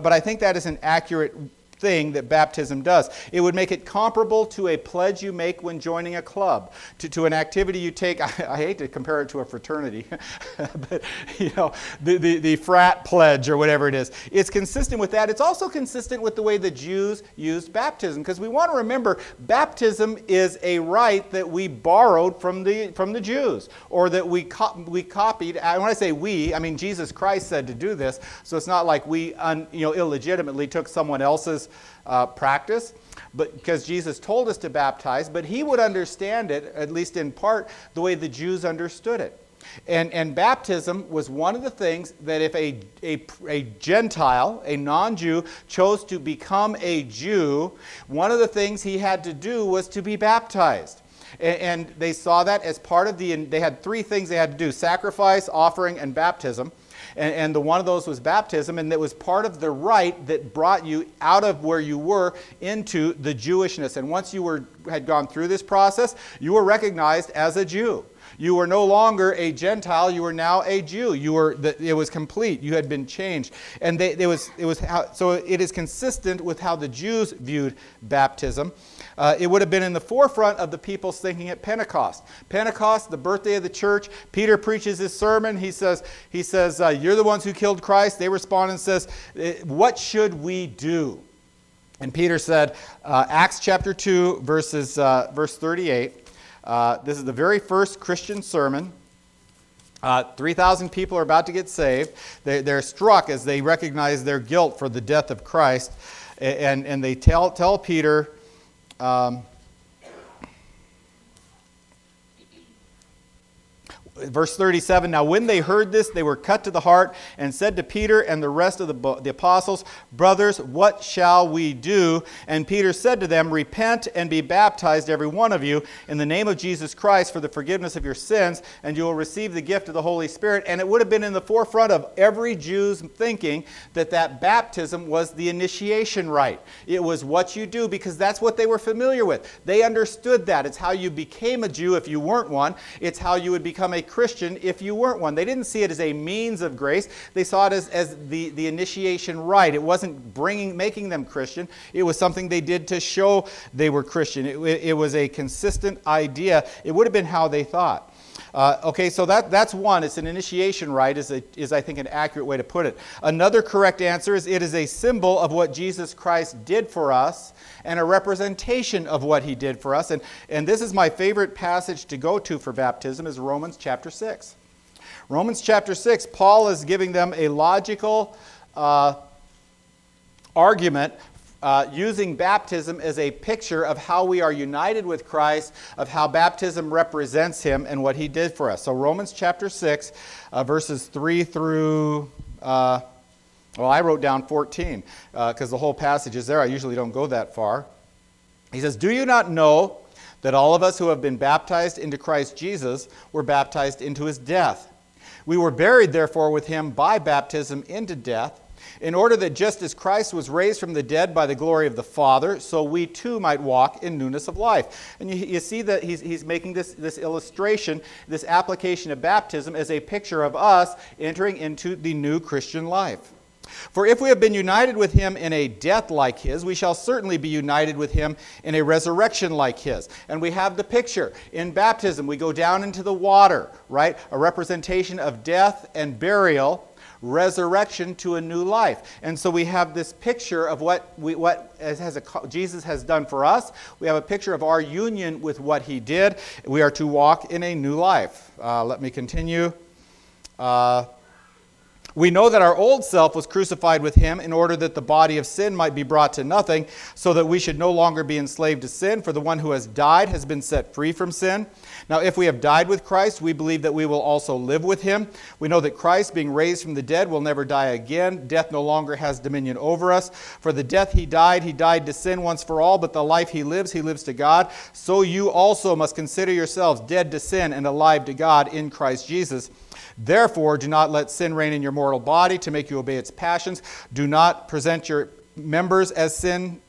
but I think that is an accurate thing that baptism does. It would make it comparable to a pledge you make when joining a club, to, to an activity you take. I, I hate to compare it to a fraternity, but you know, the, the, the frat pledge or whatever it is. It's consistent with that. It's also consistent with the way the Jews used baptism, because we want to remember baptism is a rite that we borrowed from the, from the Jews, or that we, co- we copied. And when I say we, I mean Jesus Christ said to do this, so it's not like we un, you know, illegitimately took someone else's uh, practice, but because Jesus told us to baptize, but he would understand it, at least in part, the way the Jews understood it. And, and baptism was one of the things that if a, a, a Gentile, a non Jew, chose to become a Jew, one of the things he had to do was to be baptized. And, and they saw that as part of the, they had three things they had to do sacrifice, offering, and baptism and, and the one of those was baptism, and that was part of the rite that brought you out of where you were into the Jewishness. And once you were, had gone through this process, you were recognized as a Jew. You were no longer a Gentile, you were now a Jew. You were, the, it was complete. You had been changed. And they, it was, it was how, so it is consistent with how the Jews viewed baptism. Uh, it would have been in the forefront of the people's thinking at Pentecost. Pentecost, the birthday of the church. Peter preaches his sermon. He says, he says uh, You're the ones who killed Christ. They respond and says, uh, What should we do? And Peter said, uh, Acts chapter 2, verses, uh, verse 38. Uh, this is the very first Christian sermon. Uh, 3,000 people are about to get saved. They, are struck as they recognize their guilt for the death of Christ. And, and they tell, tell Peter, um, verse 37 Now, when they heard this, they were cut to the heart and said to Peter and the rest of the, the apostles, Brothers, what shall we do? And Peter said to them, Repent and be baptized, every one of you, in the name of Jesus Christ for the forgiveness of your sins, and you will receive the gift of the Holy Spirit. And it would have been in the forefront of every Jew's thinking that that baptism was the initiation rite. It was what you do because that's what they were familiar with. They understood that. It's how you became a Jew if you weren't one, it's how you would become a Christian if you weren't one. They didn't see it as a means of grace, they saw it as, as the, the initiation rite. It wasn't bringing, making them Christian, it was something they did to show they were Christian. It, it was a consistent idea. It would have been how they thought. Uh, okay, so that, that's one. It's an initiation rite, is, a, is I think an accurate way to put it. Another correct answer is it is a symbol of what Jesus Christ did for us and a representation of what he did for us. And, and this is my favorite passage to go to for baptism is Romans chapter 6. Romans chapter 6, Paul is giving them a logical uh, argument uh, using baptism as a picture of how we are united with Christ, of how baptism represents him and what he did for us. So, Romans chapter 6, uh, verses 3 through, uh, well, I wrote down 14 because uh, the whole passage is there. I usually don't go that far. He says, Do you not know that all of us who have been baptized into Christ Jesus were baptized into his death? We were buried, therefore, with him by baptism into death in order that just as Christ was raised from the dead by the glory of the Father, so we too might walk in newness of life. And you, you see that he's, he's making this, this illustration, this application of baptism as a picture of us entering into the new Christian life. For if we have been united with him in a death like his, we shall certainly be united with him in a resurrection like his. And we have the picture. In baptism, we go down into the water, right? A representation of death and burial resurrection to a new life. And so we have this picture of what, we, what has a, Jesus has done for us. We have a picture of our union with what he did. We are to walk in a new life. Uh, let me continue. Uh, we know that our old self was crucified with him in order that the body of sin might be brought to nothing, so that we should no longer be enslaved to sin, for the one who has died has been set free from sin. Now, if we have died with Christ, we believe that we will also live with him. We know that Christ, being raised from the dead, will never die again. Death no longer has dominion over us. For the death he died, he died to sin once for all, but the life he lives, he lives to God. So you also must consider yourselves dead to sin and alive to God in Christ Jesus. Therefore, do not let sin reign in your mortal body to make you obey its passions. Do not present your members as sin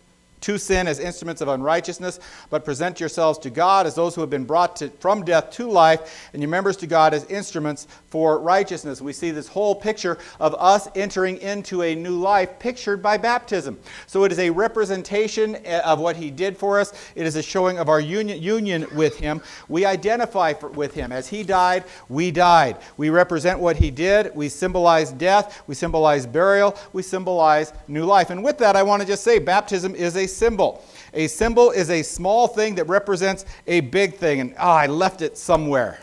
to sin as instruments of unrighteousness, but present yourselves to God as those who have been brought to, from death to life, and your members to God as instruments for righteousness. We see this whole picture of us entering into a new life pictured by baptism. So it is a representation eh, of what He did for us, it is a showing of our union, union with Him. We identify for, with Him. As He died, we died. We represent what He did, we symbolize death, we symbolize burial, we symbolize new life. And with that, I want to just say baptism is a symbol. A symbol is a small thing that represents a big thing. And oh, I left it somewhere.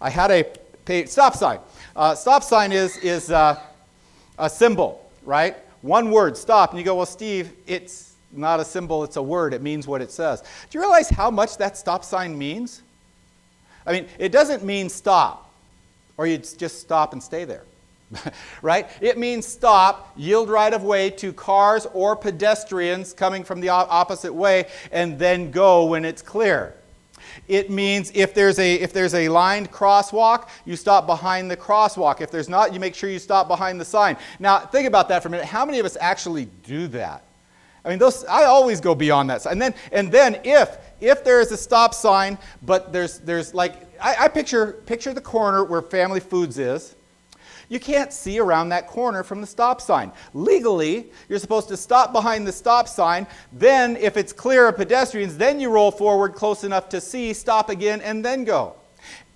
I had a stop sign. Uh, stop sign is, is uh, a symbol, right? One word, stop. And you go, well, Steve, it's not a symbol, it's a word. It means what it says. Do you realize how much that stop sign means? I mean, it doesn't mean stop, or you just stop and stay there. right? It means stop, yield right of way to cars or pedestrians coming from the opposite way, and then go when it's clear. It means if there's a if there's a lined crosswalk, you stop behind the crosswalk. If there's not, you make sure you stop behind the sign. Now, think about that for a minute. How many of us actually do that? I mean, those I always go beyond that. And then and then if if there is a stop sign, but there's there's like I, I picture picture the corner where Family Foods is you can't see around that corner from the stop sign. Legally, you're supposed to stop behind the stop sign. Then, if it's clear of pedestrians, then you roll forward close enough to see, stop again, and then go.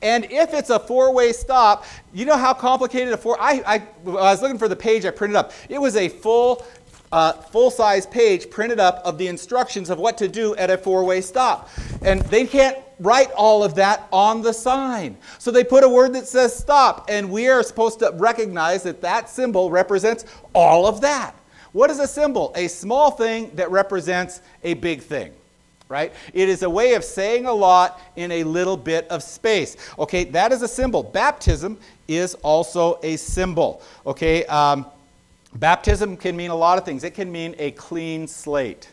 And if it's a four-way stop, you know how complicated a four. I, I, I was looking for the page I printed up. It was a full uh, full size page printed up of the instructions of what to do at a four way stop. And they can't write all of that on the sign. So they put a word that says stop, and we are supposed to recognize that that symbol represents all of that. What is a symbol? A small thing that represents a big thing. Right? It is a way of saying a lot in a little bit of space. Okay, that is a symbol. Baptism is also a symbol. Okay, um, baptism can mean a lot of things. It can mean a clean slate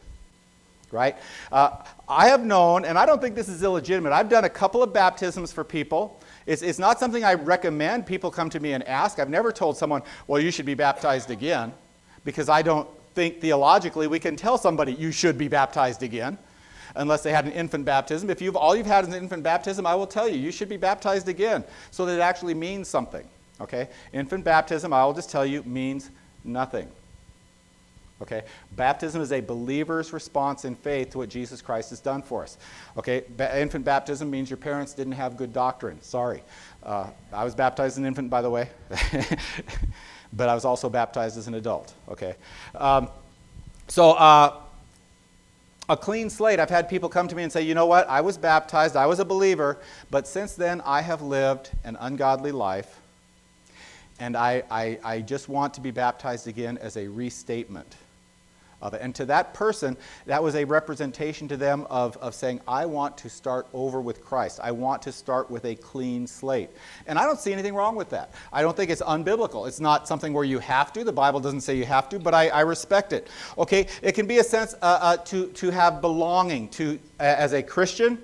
right? Uh, I have known, and I don't think this is illegitimate, I've done a couple of baptisms for people. It's, it's not something I recommend people come to me and ask. I've never told someone, well, you should be baptized again, because I don't think theologically we can tell somebody you should be baptized again unless they had an infant baptism. If you've, all you've had is an infant baptism, I will tell you, you should be baptized again so that it actually means something. Okay? Infant baptism, I will just tell you, means nothing. Okay? Baptism is a believer's response in faith to what Jesus Christ has done for us. Okay? Ba- infant baptism means your parents didn't have good doctrine. Sorry. Uh, I was baptized as an infant, by the way, but I was also baptized as an adult. Okay? Um, so, uh, a clean slate. I've had people come to me and say, you know what? I was baptized, I was a believer, but since then I have lived an ungodly life, and I, I, I just want to be baptized again as a restatement of it. And to that person, that was a representation to them of, of saying, I want to start over with Christ. I want to start with a clean slate. And I don't see anything wrong with that. I don't think it's unbiblical. It's not something where you have to. The Bible doesn't say you have to, but I, I respect it. Okay? It can be a sense uh, uh, to, to have belonging to, uh, as a Christian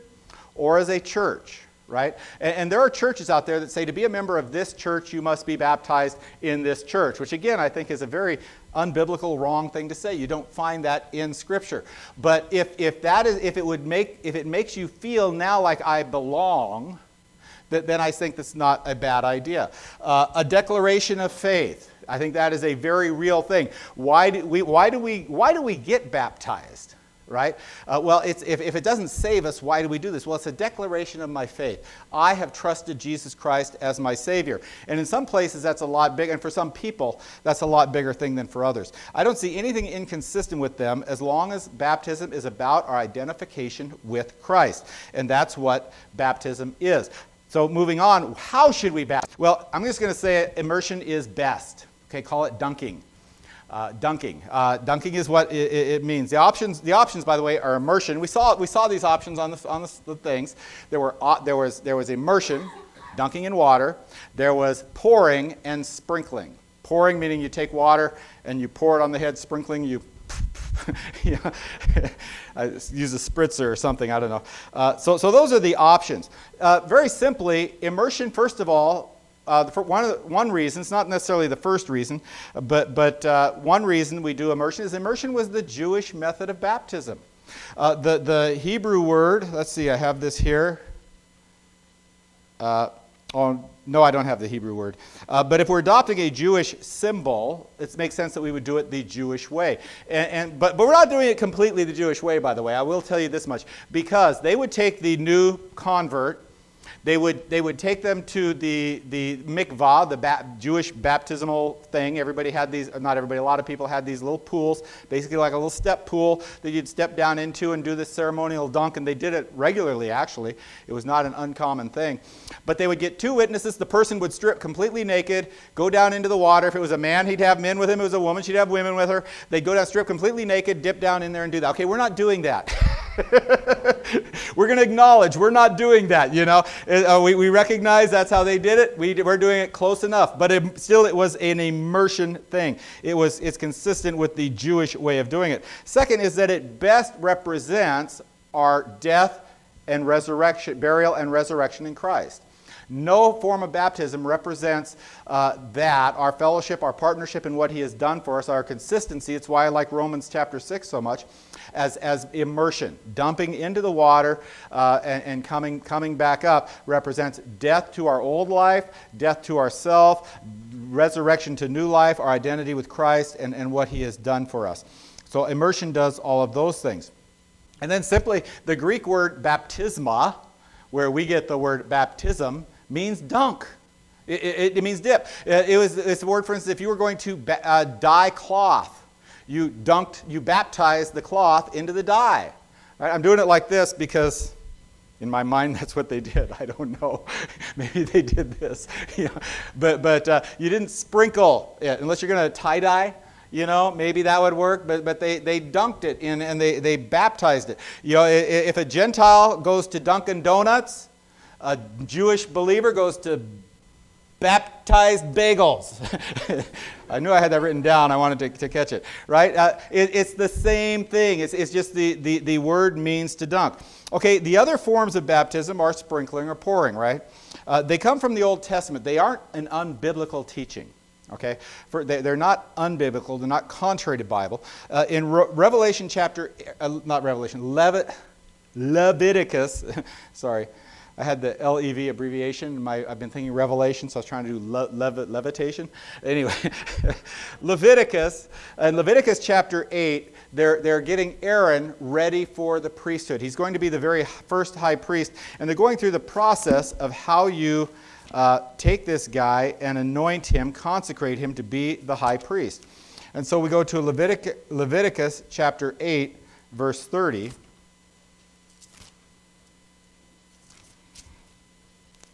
or as a church right? And, and, there are churches out there that say to be a member of this church, you must be baptized in this church, which again I think is a very unbiblical, wrong thing to say. You don't find that in Scripture. But if, if that is, if it would make, if it makes you feel now like I belong, that, then I think that's not a bad idea. Uh, a declaration of faith. I think that is a very real thing. Why do we, why do we, why do we get baptized? Right? Uh, well, if, if it doesn't save us, why do we do this? Well, it's a declaration of my faith. I have trusted Jesus Christ as my Savior. And in some places, that's a lot bigger, and for some people, that's a lot bigger thing than for others. I don't see anything inconsistent with them as long as baptism is about our identification with Christ. And that's what baptism is. So, moving on, how should we baptize? Well, I'm just going to say it, immersion is best. Okay, call it dunking. Uh, dunking. Uh, dunking is what it, it, means. The options, the options, by the way, are immersion. We saw, we saw these options on, the, on the, the things. There, were, uh, there, was, there was immersion, dunking in water. There was pouring and sprinkling. Pouring meaning you take water and you pour it on the head. Sprinkling, you, know, use a spritzer or something. I don't know. Uh, so, so those are the options. Uh, very simply, immersion, first of all, uh, one, one reason, it's not necessarily the first reason, but, but uh, one reason we do immersion is immersion was the Jewish method of baptism. Uh, the, the Hebrew word, let's see, I have this here. Uh, oh, no, I don't have the Hebrew word. Uh, but if we're adopting a Jewish symbol, it makes sense that we would do it the Jewish way. And, and, but, but we're not doing it completely the Jewish way, by the way. I will tell you this much. Because they would take the new convert they would, they would take them to the, the mikvah, the ba- Jewish baptismal thing. Everybody had these, not everybody, a lot of people had these little pools, basically like a little step pool that you'd step down into and do this ceremonial dunk. And they did it regularly, actually. It was not an uncommon thing. But they would get two witnesses. The person would strip completely naked, go down into the water. If it was a man, he'd have men with him. If it was a woman, she'd have women with her. They'd go down, strip completely naked, dip down in there and do that. Okay, we're not doing that. we're going to acknowledge we're not doing that, you know. Uh, we, we recognize that's how they did it. We, we're doing it close enough. But it, still, it was an immersion thing. It was, it's consistent with the Jewish way of doing it. Second is that it best represents our death and resurrection, burial and resurrection in Christ. No form of baptism represents uh, that, our fellowship, our partnership in what He has done for us, our consistency. It's why I like Romans chapter 6 so much as, as immersion. Dumping into the water uh, and, and coming, coming back up represents death to our old life, death to ourself, resurrection to new life, our identity with Christ, and, and what He has done for us. So immersion does all of those things. And then simply the Greek word baptisma, where we get the word baptism, means dunk. It, it, it means dip. It was it's a word, for instance, if you were going to uh, dye cloth, you dunked, you baptized the cloth into the dye. Right? I'm doing it like this because in my mind that's what they did. I don't know. Maybe they did this. But, but uh, you didn't sprinkle it unless you're going to tie dye. You know, maybe that would work, but, but they, they dunked it in and they, they baptized it. You know, if a Gentile goes to Dunkin' Donuts, a Jewish believer goes to baptized bagels. I knew I had that written down. I wanted to, to catch it, right? Uh, it, it's the same thing. It's, it's just the, the, the word means to dunk. Okay, the other forms of baptism are sprinkling or pouring, right? Uh, they come from the Old Testament. They aren't an unbiblical teaching. Okay, For, they, are not unbiblical. They're not contrary to Bible. Uh, in Re- Revelation chapter, uh, not Revelation, Levit, Leviticus, sorry, I had the LEV abbreviation. My, I've been thinking Revelation, so I was trying to do le, lev, levitation. Anyway, Leviticus, in Leviticus chapter 8, they're, they're getting Aaron ready for the priesthood. He's going to be the very first high priest, and they're going through the process of how you uh, take this guy and anoint him, consecrate him to be the high priest. And so we go to Leviticus chapter 8, verse 30.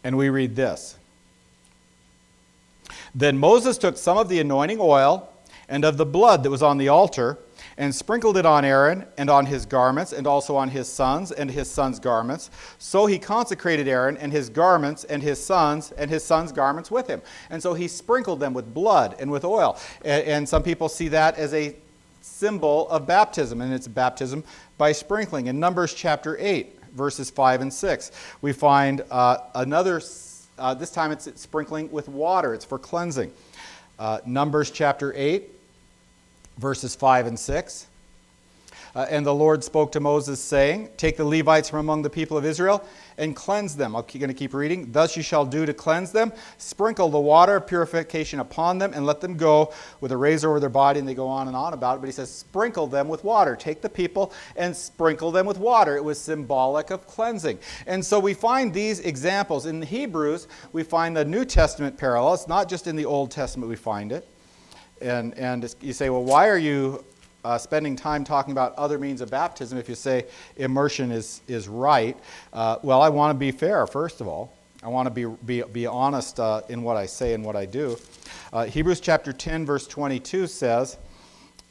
And we read this Then Moses took some of the anointing oil and of the blood that was on the altar and sprinkled it on Aaron and on his garments and also on his sons and his sons' garments. So he consecrated Aaron and his garments and his sons and his sons' garments with him. And so he sprinkled them with blood and with oil. And, some people see that as a symbol of baptism, and it's baptism by sprinkling. In Numbers chapter 8, verses 5 and 6. We find uh, another, uh, this time it's sprinkling with water, it's for cleansing. Uh, Numbers chapter 8, verses 5 and 6. Uh, and the Lord spoke to Moses, saying, Take the Levites from among the people of Israel and cleanse them. I'm going to keep reading. Thus you shall do to cleanse them. Sprinkle the water of purification upon them and let them go with a razor over their body. And they go on and on about it. But he says, Sprinkle them with water. Take the people and sprinkle them with water. It was symbolic of cleansing. And so we find these examples. In the Hebrews, we find the New Testament parallel. It's not just in the Old Testament we find it. And, and you say, well, why are you uh, spending time talking about other means of baptism if you say immersion is, is right. Uh, well, I want to be fair, first of all. I want to be, be, be honest uh, in what I say and what I do. Uh, Hebrews chapter 10, verse 22 says,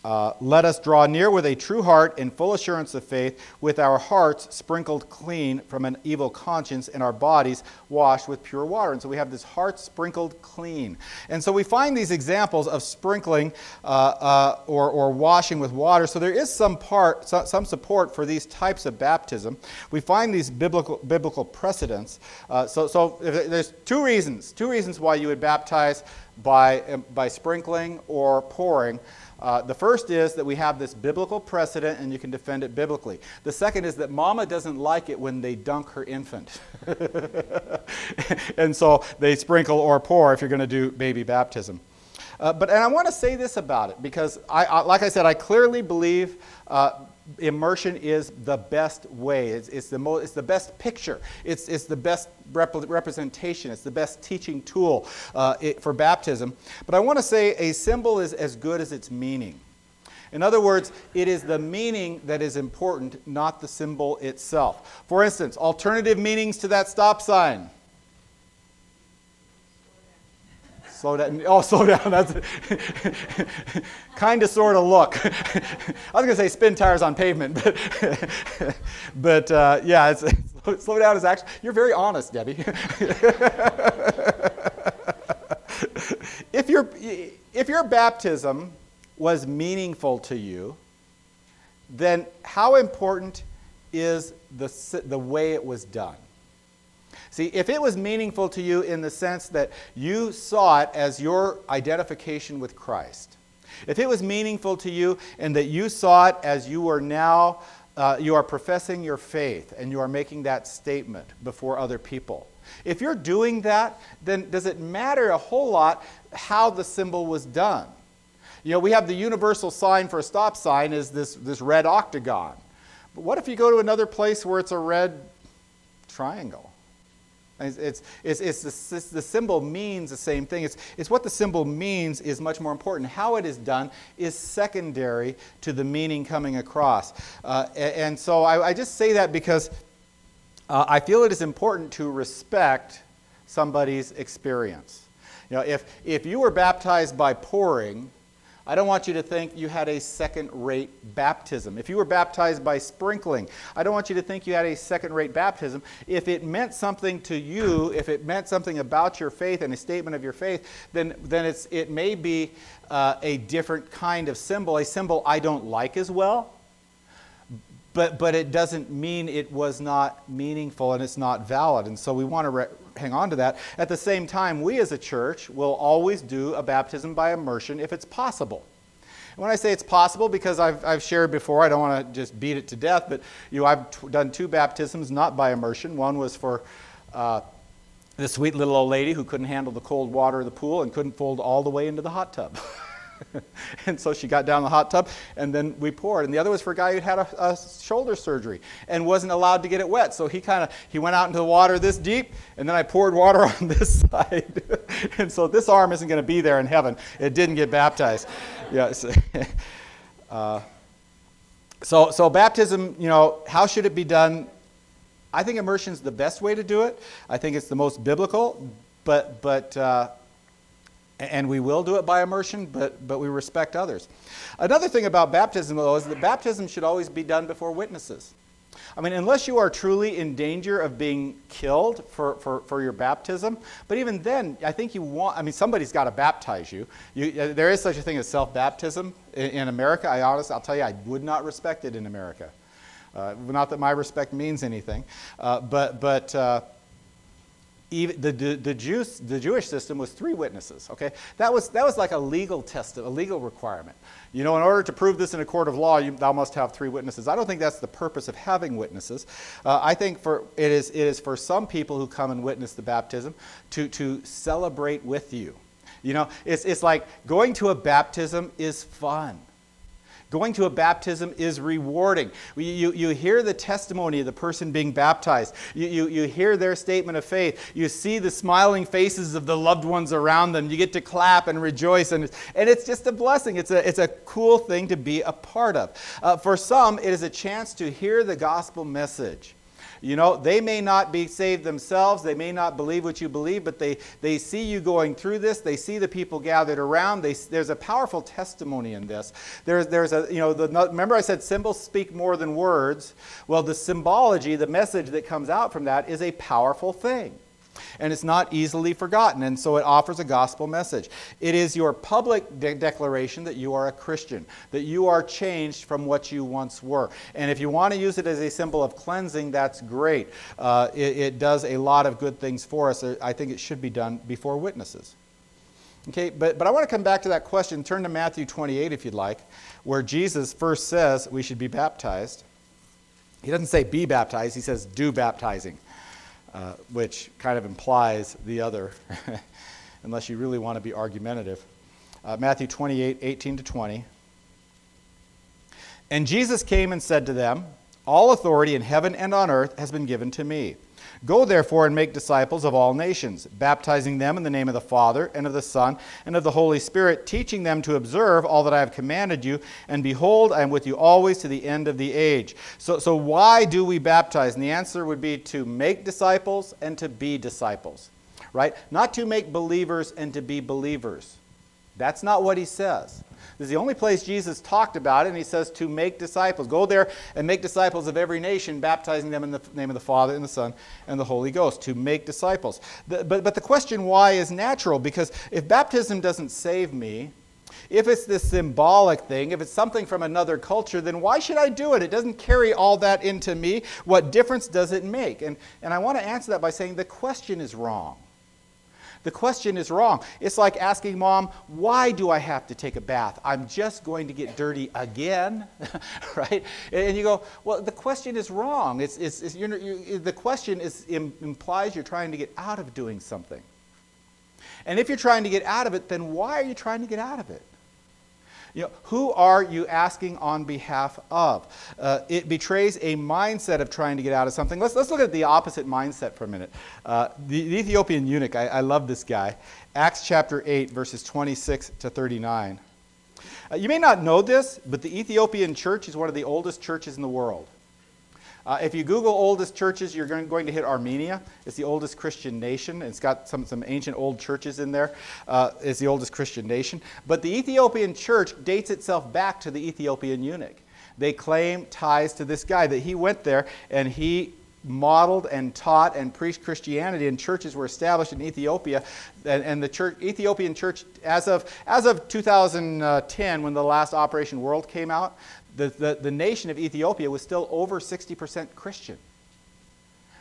uh, let us draw near with a true heart in full assurance of faith, with our hearts sprinkled clean from an evil conscience and our bodies washed with pure water. And so we have this heart sprinkled clean. And so we find these examples of sprinkling uh, uh, or, or washing with water. So there is some part, some support for these types of baptism. We find these biblical, biblical precedents. Uh, so so there's two reasons, two reasons why you would baptize by, by sprinkling or pouring. Uh, the first is that we have this biblical precedent and you can defend it biblically. The second is that mama doesn't like it when they dunk her infant. and so they sprinkle or pour if you're going to do baby baptism. Uh, but and I want to say this about it because, I, I, like I said, I clearly believe uh, immersion is the best way. It's, it's, the, mo- it's the best picture. It's, it's the best rep- representation. It's the best teaching tool uh, it, for baptism. But I want to say a symbol is as good as its meaning. In other words, it is the meaning that is important, not the symbol itself. For instance, alternative meanings to that stop sign. Slow down. Oh, slow down. That's kind of, sort of look. I was going to say spin tires on pavement, but, but uh, yeah, it's, it's, slow down is actually, you're very honest, Debbie. if, your, if your baptism was meaningful to you, then how important is the, the way it was done? See, if it was meaningful to you in the sense that you saw it as your identification with Christ, if it was meaningful to you and that you saw it as you are now, uh, you are professing your faith and you are making that statement before other people. If you're doing that, then does it matter a whole lot how the symbol was done? You know, we have the universal sign for a stop sign is this, this red octagon. But what if you go to another place where it's a red triangle? It's, it's, it's, it's, the, it's, the, symbol means the same thing. It's, it's what the symbol means is much more important. How it is done is secondary to the meaning coming across. Uh, and, and, so I, I, just say that because uh, I feel it is important to respect somebody's experience. You know, if, if you were baptized by pouring, I don't want you to think you had a second rate baptism. If you were baptized by sprinkling, I don't want you to think you had a second rate baptism. If it meant something to you, if it meant something about your faith and a statement of your faith, then, then it's, it may be uh, a different kind of symbol, a symbol I don't like as well. But, but it doesn't mean it was not meaningful and it's not valid. And so we want to re- hang on to that. At the same time, we as a church will always do a baptism by immersion if it's possible. When I say it's possible, because I've, I've shared before, I don't want to just beat it to death, but you know, I've t- done two baptisms not by immersion. One was for uh, this sweet little old lady who couldn't handle the cold water of the pool and couldn't fold all the way into the hot tub. and so she got down in the hot tub, and then we poured. And the other was for a guy who had a, a shoulder surgery and wasn't allowed to get it wet. So he kind of he went out into the water this deep, and then I poured water on this side. and so this arm isn't going to be there in heaven. It didn't get baptized. Yes. uh, so, so baptism, you know, how should it be done? I think immersion is the best way to do it. I think it's the most biblical, but but uh, and we will do it by immersion, but, but we respect others. Another thing about baptism, though, is that baptism should always be done before witnesses. I mean, unless you are truly in danger of being killed for, for, for your baptism, but even then, I think you want, I mean, somebody's got to baptize you. you uh, there is such a thing as self baptism in, in, America. I honestly, I'll tell you, I would not respect it in America. Uh, not that my respect means anything, uh, but, but uh, even the, the, Jews, the Jewish system was three witnesses, okay? That was, that was like a legal test, a legal requirement. You know, in order to prove this in a court of law, you, thou must have three witnesses. I don't think that's the purpose of having witnesses. Uh, I think for, it, is, it is for some people who come and witness the baptism to, to celebrate with you. You know, it's, it's like going to a baptism is fun. Going to a baptism is rewarding. You, you, hear the testimony of the person being baptized. You, you, you hear their statement of faith. You see the smiling faces of the loved ones around them. You get to clap and rejoice. And, and it's just a blessing. It's a, it's a cool thing to be a part of. Uh, for some, it is a chance to hear the gospel message You know, they may not be saved themselves, they may not believe what you believe, but they, they see you going through this, they see the people gathered around. They, there's a powerful testimony in this. There's, there's a, you know, the, remember I said symbols speak more than words? Well, the symbology, the message that comes out from that is a powerful thing and it's not easily forgotten, and so it offers a gospel message. It is your public de- declaration that you are a Christian, that you are changed from what you once were. And if you want to use it as a symbol of cleansing, that's great. Uh, it, it does a lot of good things for us. I think it should be done before witnesses. Okay, but, but I want to come back to that question. Turn to Matthew 28 if you'd like, where Jesus first says we should be baptized. He doesn't say be baptized, he says do baptizing. Uh, which kind of implies the other, unless you really want to be argumentative. Uh, Matthew 28 18 to 20. And Jesus came and said to them, All authority in heaven and on earth has been given to me. Go therefore and make disciples of all nations, baptizing them in the name of the Father, and of the Son, and of the Holy Spirit, teaching them to observe all that I have commanded you. And behold, I am with you always to the end of the age. So, so why do we baptize? And the answer would be to make disciples and to be disciples, right? Not to make believers and to be believers. That's not what he says. This is the only place Jesus talked about it, and he says to make disciples. Go there and make disciples of every nation, baptizing them in the name of the Father, and the Son, and the Holy Ghost. To make disciples. The, but, but the question why is natural, because if baptism doesn't save me, if it's this symbolic thing, if it's something from another culture, then why should I do it? It doesn't carry all that into me. What difference does it make? And, and I want to answer that by saying the question is wrong. The question is wrong. It's like asking mom, why do I have to take a bath? I'm just going to get dirty again, right? And you go, well, the question is wrong. It's, it's, it's you're, you're, the question is, implies you're trying to get out of doing something. And if you're trying to get out of it, then why are you trying to get out of it? You know, who are you asking on behalf of? Uh, it betrays a mindset of trying to get out of something. Let's, let's look at the opposite mindset for a minute. Uh, the, the, Ethiopian eunuch, I, I, love this guy. Acts chapter 8, verses 26 to 39. Uh, you may not know this, but the Ethiopian church is one of the oldest churches in the world. Uh, if you Google oldest churches, you're going, to hit Armenia. It's the oldest Christian nation. It's got some, some ancient old churches in there. Uh, it's the oldest Christian nation. But the Ethiopian church dates itself back to the Ethiopian eunuch. They claim ties to this guy, that he went there and he modeled and taught and preached Christianity, and churches were established in Ethiopia. And, and the church, Ethiopian church, as of, as of 2010, when the last Operation World came out, the, the, the nation of Ethiopia was still over 60% Christian.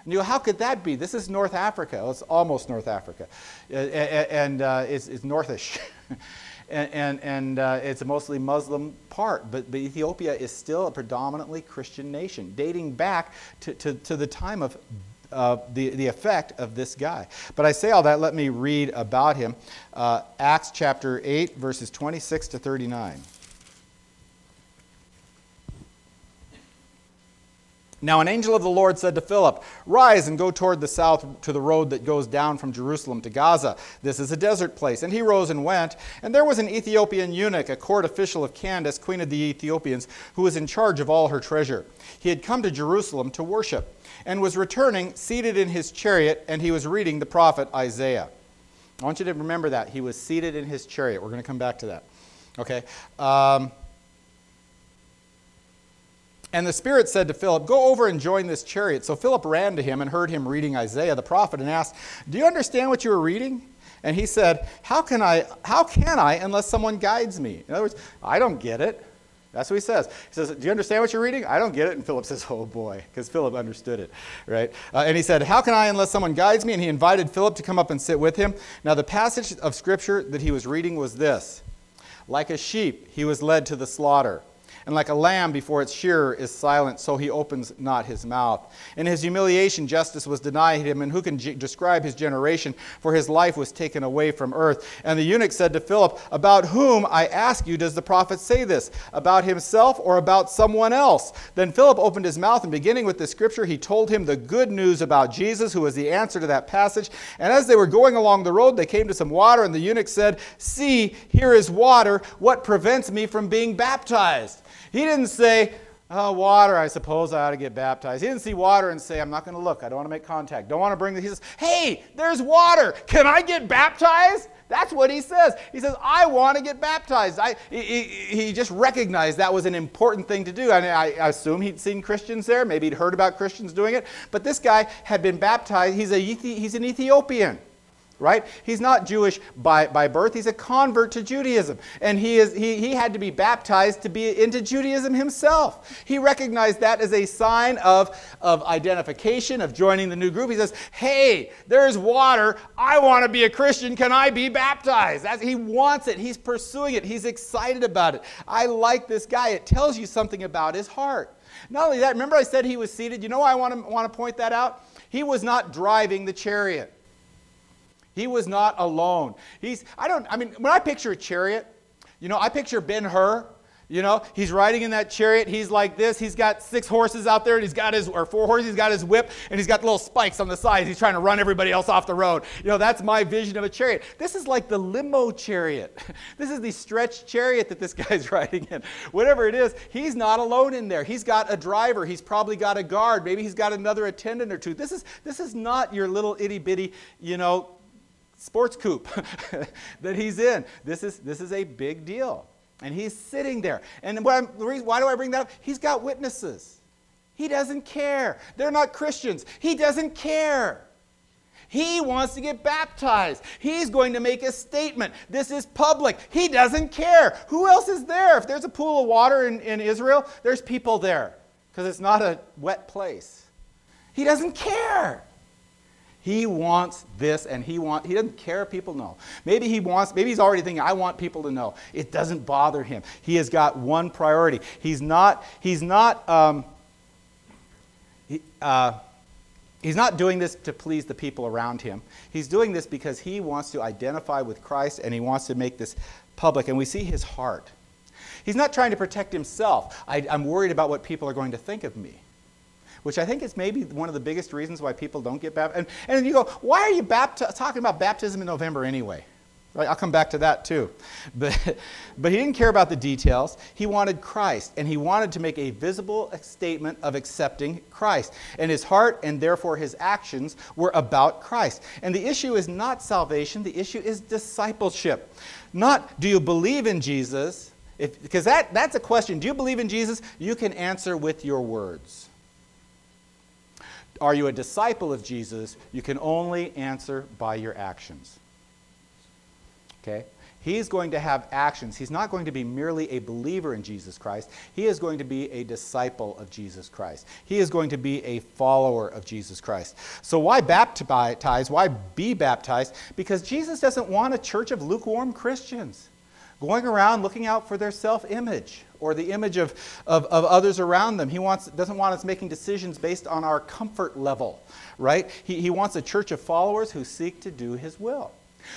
And you go, how could that be? This is North Africa. Well, it's almost North Africa. Uh, and uh, it's, it's northish. and and, and uh, it's a mostly Muslim part. But, but Ethiopia is still a predominantly Christian nation, dating back to, to, to the time of uh, the, the effect of this guy. But I say all that, let me read about him. Uh, Acts chapter 8, verses 26 to 39. Now, an angel of the Lord said to Philip, Rise and go toward the south to the road that goes down from Jerusalem to Gaza. This is a desert place. And he rose and went. And there was an Ethiopian eunuch, a court official of Candace, queen of the Ethiopians, who was in charge of all her treasure. He had come to Jerusalem to worship and was returning, seated in his chariot, and he was reading the prophet Isaiah. I want you to remember that. He was seated in his chariot. We're going to come back to that. Okay? Um, and the Spirit said to Philip, Go over and join this chariot. So Philip ran to him and heard him reading Isaiah the prophet and asked, Do you understand what you are reading? And he said, How can I, how can I unless someone guides me? In other words, I don't get it. That's what he says. He says, Do you understand what you're reading? I don't get it. And Philip says, Oh boy, because Philip understood it, right? Uh, and he said, How can I unless someone guides me? And he invited Philip to come up and sit with him. Now, the passage of scripture that he was reading was this Like a sheep, he was led to the slaughter and like a lamb before its shearer is silent, so he opens not his mouth. In his humiliation, justice was denied him, and who can g- describe his generation? For his life was taken away from earth. And the eunuch said to Philip, About whom, I ask you, does the prophet say this? About himself or about someone else? Then Philip opened his mouth, and beginning with the scripture, he told him the good news about Jesus, who was the answer to that passage. And as they were going along the road, they came to some water, and the eunuch said, See, here is water. What prevents me from being baptized? He didn't say, Oh, water, I suppose I ought to get baptized. He didn't see water and say, I'm not going to look. I don't want to make contact. Don't want to bring the. He says, Hey, there's water. Can I get baptized? That's what he says. He says, I want to get baptized. I, he, he just recognized that was an important thing to do. I, I assume he'd seen Christians there. Maybe he'd heard about Christians doing it. But this guy had been baptized. He's, a, he's an Ethiopian right? He's not Jewish by, by birth. He's a convert to Judaism. And he, is, he, he had to be baptized to be into Judaism himself. He recognized that as a sign of, of identification, of joining the new group. He says, Hey, there's water. I want to be a Christian. Can I be baptized? He wants it. He's pursuing it. He's excited about it. I like this guy. It tells you something about his heart. Not only that, remember I said he was seated? You know why I want to, want to point that out? He was not driving the chariot. He was not alone. He's, I don't, I mean, when I picture a chariot, you know, I picture Ben Hur. You know, he's riding in that chariot. He's like this. He's got six horses out there, and he's got his, or four horses. He's got his whip, and he's got little spikes on the sides. He's trying to run everybody else off the road. You know, that's my vision of a chariot. This is like the limo chariot. This is the stretched chariot that this guy's riding in. Whatever it is, he's not alone in there. He's got a driver. He's probably got a guard. Maybe he's got another attendant or two. This is, this is not your little itty bitty, you know, sports coupe that he's in. This is, this is a big deal. And he's sitting there. And why do I bring that up? He's got witnesses. He doesn't care. They're not Christians. He doesn't care. He wants to get baptized. He's going to make a statement. This is public. He doesn't care. Who else is there? If there's a pool of water in, in Israel, there's people there because it's not a wet place. He doesn't care. He wants this and he want he doesn't care if people know. Maybe he wants maybe he's already thinking I want people to know. It doesn't bother him. He has got one priority. He's not he's not um, he, uh, he's not doing this to please the people around him. He's doing this because he wants to identify with Christ and he wants to make this public and we see his heart. He's not trying to protect himself. I, I'm worried about what people are going to think of me which I think is maybe one of the biggest reasons why people don't get baptized. And, and you go, why are you bapti- talking about baptism in November anyway? Right? I'll come back to that too. But, but he didn't care about the details. He wanted Christ, and he wanted to make a visible statement of accepting Christ. And his heart and therefore his actions were about Christ. And the issue is not salvation, the issue is discipleship. Not do you believe in Jesus? Because that, that's a question. Do you believe in Jesus? You can answer with your words. Are you a disciple of Jesus? You can only answer by your actions. Okay? He's going to have actions. He's not going to be merely a believer in Jesus Christ. He is going to be a disciple of Jesus Christ. He is going to be a follower of Jesus Christ. So, why baptize? Why be baptized? Because Jesus doesn't want a church of lukewarm Christians going around looking out for their self image or the image of, of, of, others around them. He wants, doesn't want us making decisions based on our comfort level, right? He, he wants a church of followers who seek to do his will.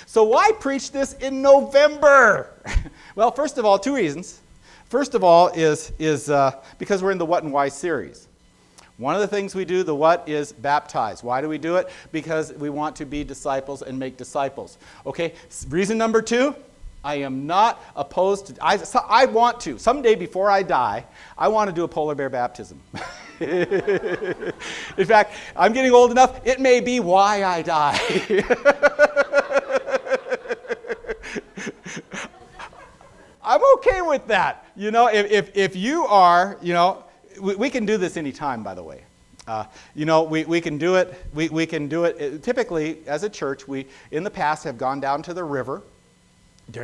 So, why preach this in November? well, first of all, two reasons. First of all, is, is uh, because we're in the What and Why series. One of the things we do, the what, is baptize. Why do we do it? Because we want to be disciples and make disciples. Okay, reason number two I am not opposed to, I, so I want to. Someday before I die, I want to do a polar bear baptism. In fact, I'm getting old enough, it may be why I die. I'm okay with that. You know, if, if, if you are, you know, we, we can do this anytime, by the way. Uh, you know, we, we can do it. We, we can do it. Typically, as a church, we in the past have gone down to the river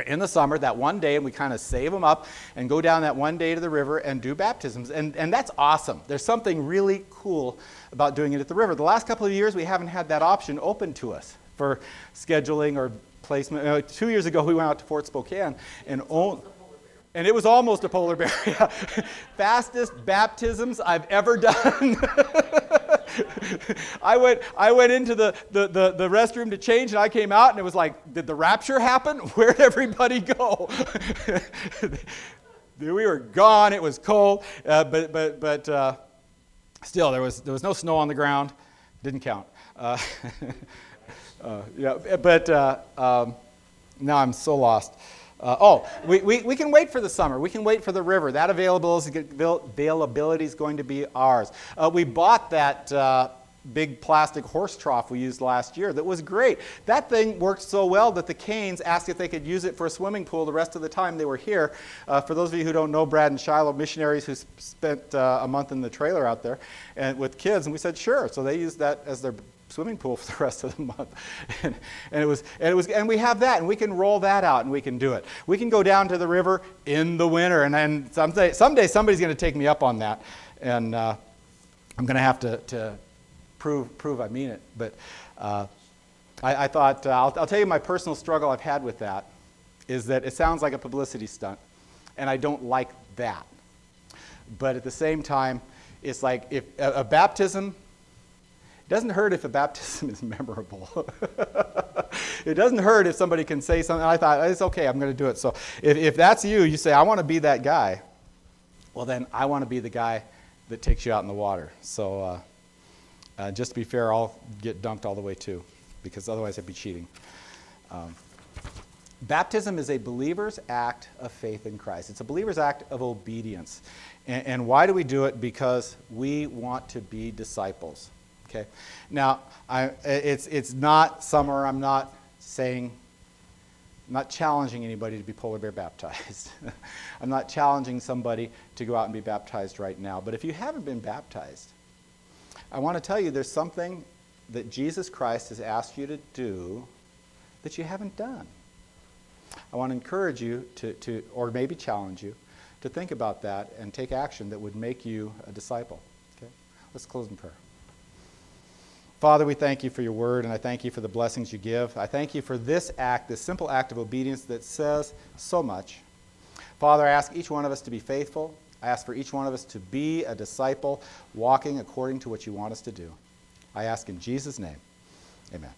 in the summer, that one day, and we kind of save them up and go down that one day to the river and do baptisms. And, and that's awesome. There's something really cool about doing it at the river. The last couple of years, we haven't had that option open to us for scheduling or placement. Two years ago, we went out to Fort Spokane and owned. And it was almost a polar bear. Fastest baptisms I've ever done. I went, I went into the, the, the, the, restroom to change, and I came out, and it was like, did the rapture happen? Where'd everybody go? we were gone. It was cold, uh, but, but, but uh, still, there was, there was no snow on the ground. Didn't count. Uh, uh yeah, but uh, um, now I'm so lost. Uh, oh, we, we, we can wait for the summer. We can wait for the river. That availability is going to be ours. Uh, we bought that uh, big plastic horse trough we used last year that was great. That thing worked so well that the Canes asked if they could use it for a swimming pool the rest of the time they were here. Uh, for those of you who don't know Brad and Shiloh, missionaries who spent uh, a month in the trailer out there and with kids, and we said sure. So they used that as their swimming pool for the rest of the month. and, and, it was, and it was, and we have that, and we can roll that out, and we can do it. We can go down to the river in the winter, and then someday, someday somebody's going to take me up on that, and uh, I'm going to have to, to prove, prove I mean it. But uh, I, I, thought uh, I'll, I'll tell you my personal struggle I've had with that is that it sounds like a publicity stunt, and I don't like that. But at the same time, it's like if a, a baptism doesn't hurt if a baptism is memorable. it doesn't hurt if somebody can say something. I thought, it's okay, I'm going to do it. So if, if that's you, you say, I want to be that guy. Well, then I want to be the guy that takes you out in the water. So uh, uh, just to be fair, I'll get dunked all the way too, because otherwise I'd be cheating. Um, baptism is a believer's act of faith in Christ, it's a believer's act of obedience. And, and why do we do it? Because we want to be disciples. Okay. Now, I, it's, it's not summer. I'm not saying, I'm not challenging anybody to be polar bear baptized. I'm not challenging somebody to go out and be baptized right now. But if you haven't been baptized, I want to tell you there's something that Jesus Christ has asked you to do that you haven't done. I want to encourage you to, to or maybe challenge you to think about that and take action that would make you a disciple. Okay? Let's close in prayer. Father, we thank you for your word, and I thank you for the blessings you give. I thank you for this act, this simple act of obedience that says so much. Father, I ask each one of us to be faithful. I ask for each one of us to be a disciple, walking according to what you want us to do. I ask in Jesus' name. Amen.